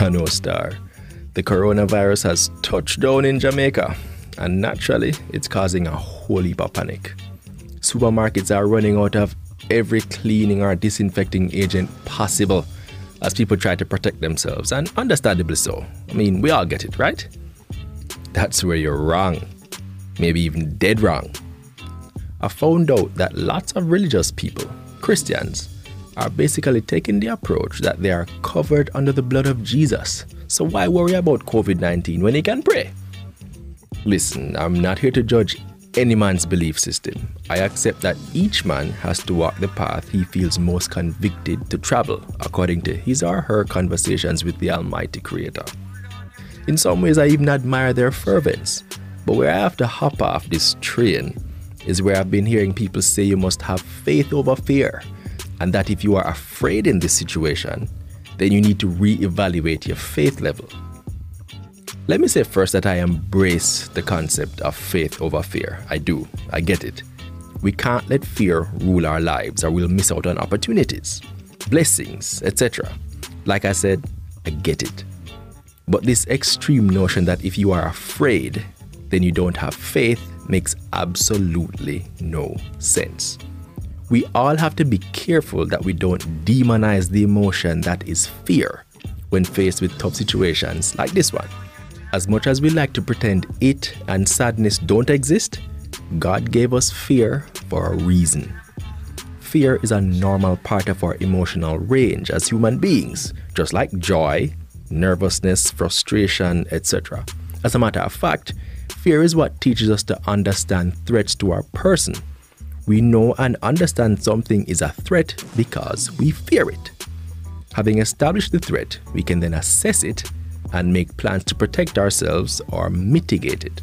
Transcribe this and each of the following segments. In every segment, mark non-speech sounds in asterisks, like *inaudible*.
Jano Star. The coronavirus has touched down in Jamaica, and naturally, it's causing a whole heap of panic. Supermarkets are running out of every cleaning or disinfecting agent possible as people try to protect themselves, and understandably so. I mean, we all get it, right? That's where you're wrong. Maybe even dead wrong. I found out that lots of religious people, Christians, are basically taking the approach that they are covered under the blood of Jesus. So why worry about COVID 19 when you can pray? Listen, I'm not here to judge any man's belief system. I accept that each man has to walk the path he feels most convicted to travel, according to his or her conversations with the Almighty Creator. In some ways, I even admire their fervence. But where I have to hop off this train is where I've been hearing people say you must have faith over fear, and that if you are afraid in this situation, then you need to re-evaluate your faith level. Let me say first that I embrace the concept of faith over fear. I do, I get it. We can't let fear rule our lives or we'll miss out on opportunities, blessings, etc. Like I said, I get it. But this extreme notion that if you are afraid, then you don't have faith makes absolutely no sense. We all have to be careful that we don't demonize the emotion that is fear when faced with tough situations like this one. As much as we like to pretend it and sadness don't exist, God gave us fear for a reason. Fear is a normal part of our emotional range as human beings, just like joy, nervousness, frustration, etc. As a matter of fact, fear is what teaches us to understand threats to our person. We know and understand something is a threat because we fear it. Having established the threat, we can then assess it and make plans to protect ourselves or mitigate it.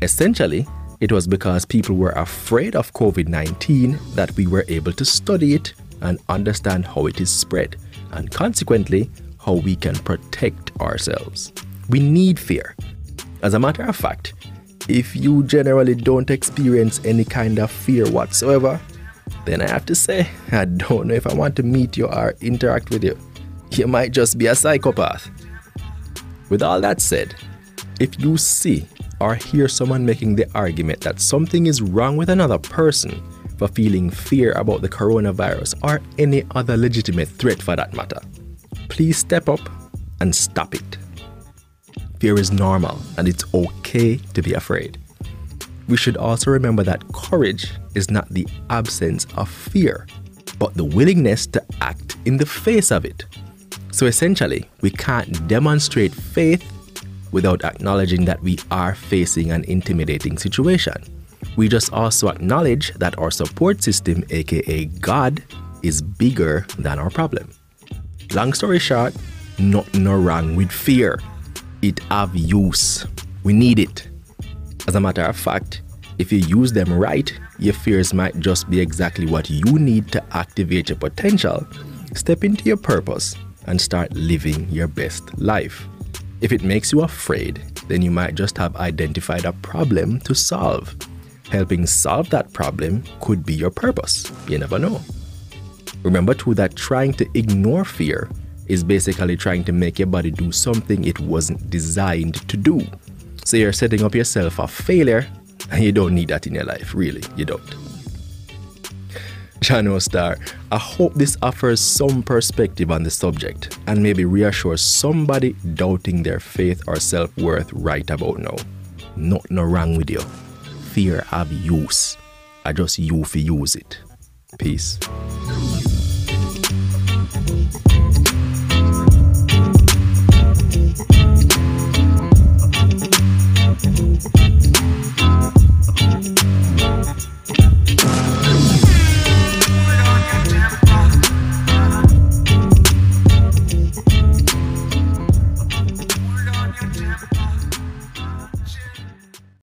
Essentially, it was because people were afraid of COVID 19 that we were able to study it and understand how it is spread, and consequently, how we can protect ourselves. We need fear. As a matter of fact, if you generally don't experience any kind of fear whatsoever, then I have to say, *laughs* I don't know if I want to meet you or interact with you. You might just be a psychopath. With all that said, if you see or hear someone making the argument that something is wrong with another person for feeling fear about the coronavirus or any other legitimate threat for that matter, please step up and stop it. Fear is normal and it's okay to be afraid. We should also remember that courage is not the absence of fear, but the willingness to act in the face of it. So essentially, we can't demonstrate faith without acknowledging that we are facing an intimidating situation. We just also acknowledge that our support system, aka God, is bigger than our problem. Long story short, nothing no wrong with fear. It have use. We need it. As a matter of fact, if you use them right, your fears might just be exactly what you need to activate your potential, step into your purpose, and start living your best life. If it makes you afraid, then you might just have identified a problem to solve. Helping solve that problem could be your purpose. You never know. Remember, too, that trying to ignore fear is basically trying to make your body do something it wasn't designed to do. So you're setting up yourself for failure, and you don't need that in your life, really. You don't. Jano Star, I hope this offers some perspective on the subject and maybe reassures somebody doubting their faith or self worth right about now. Nothing wrong with you. Fear have use. I just you for use it. Peace.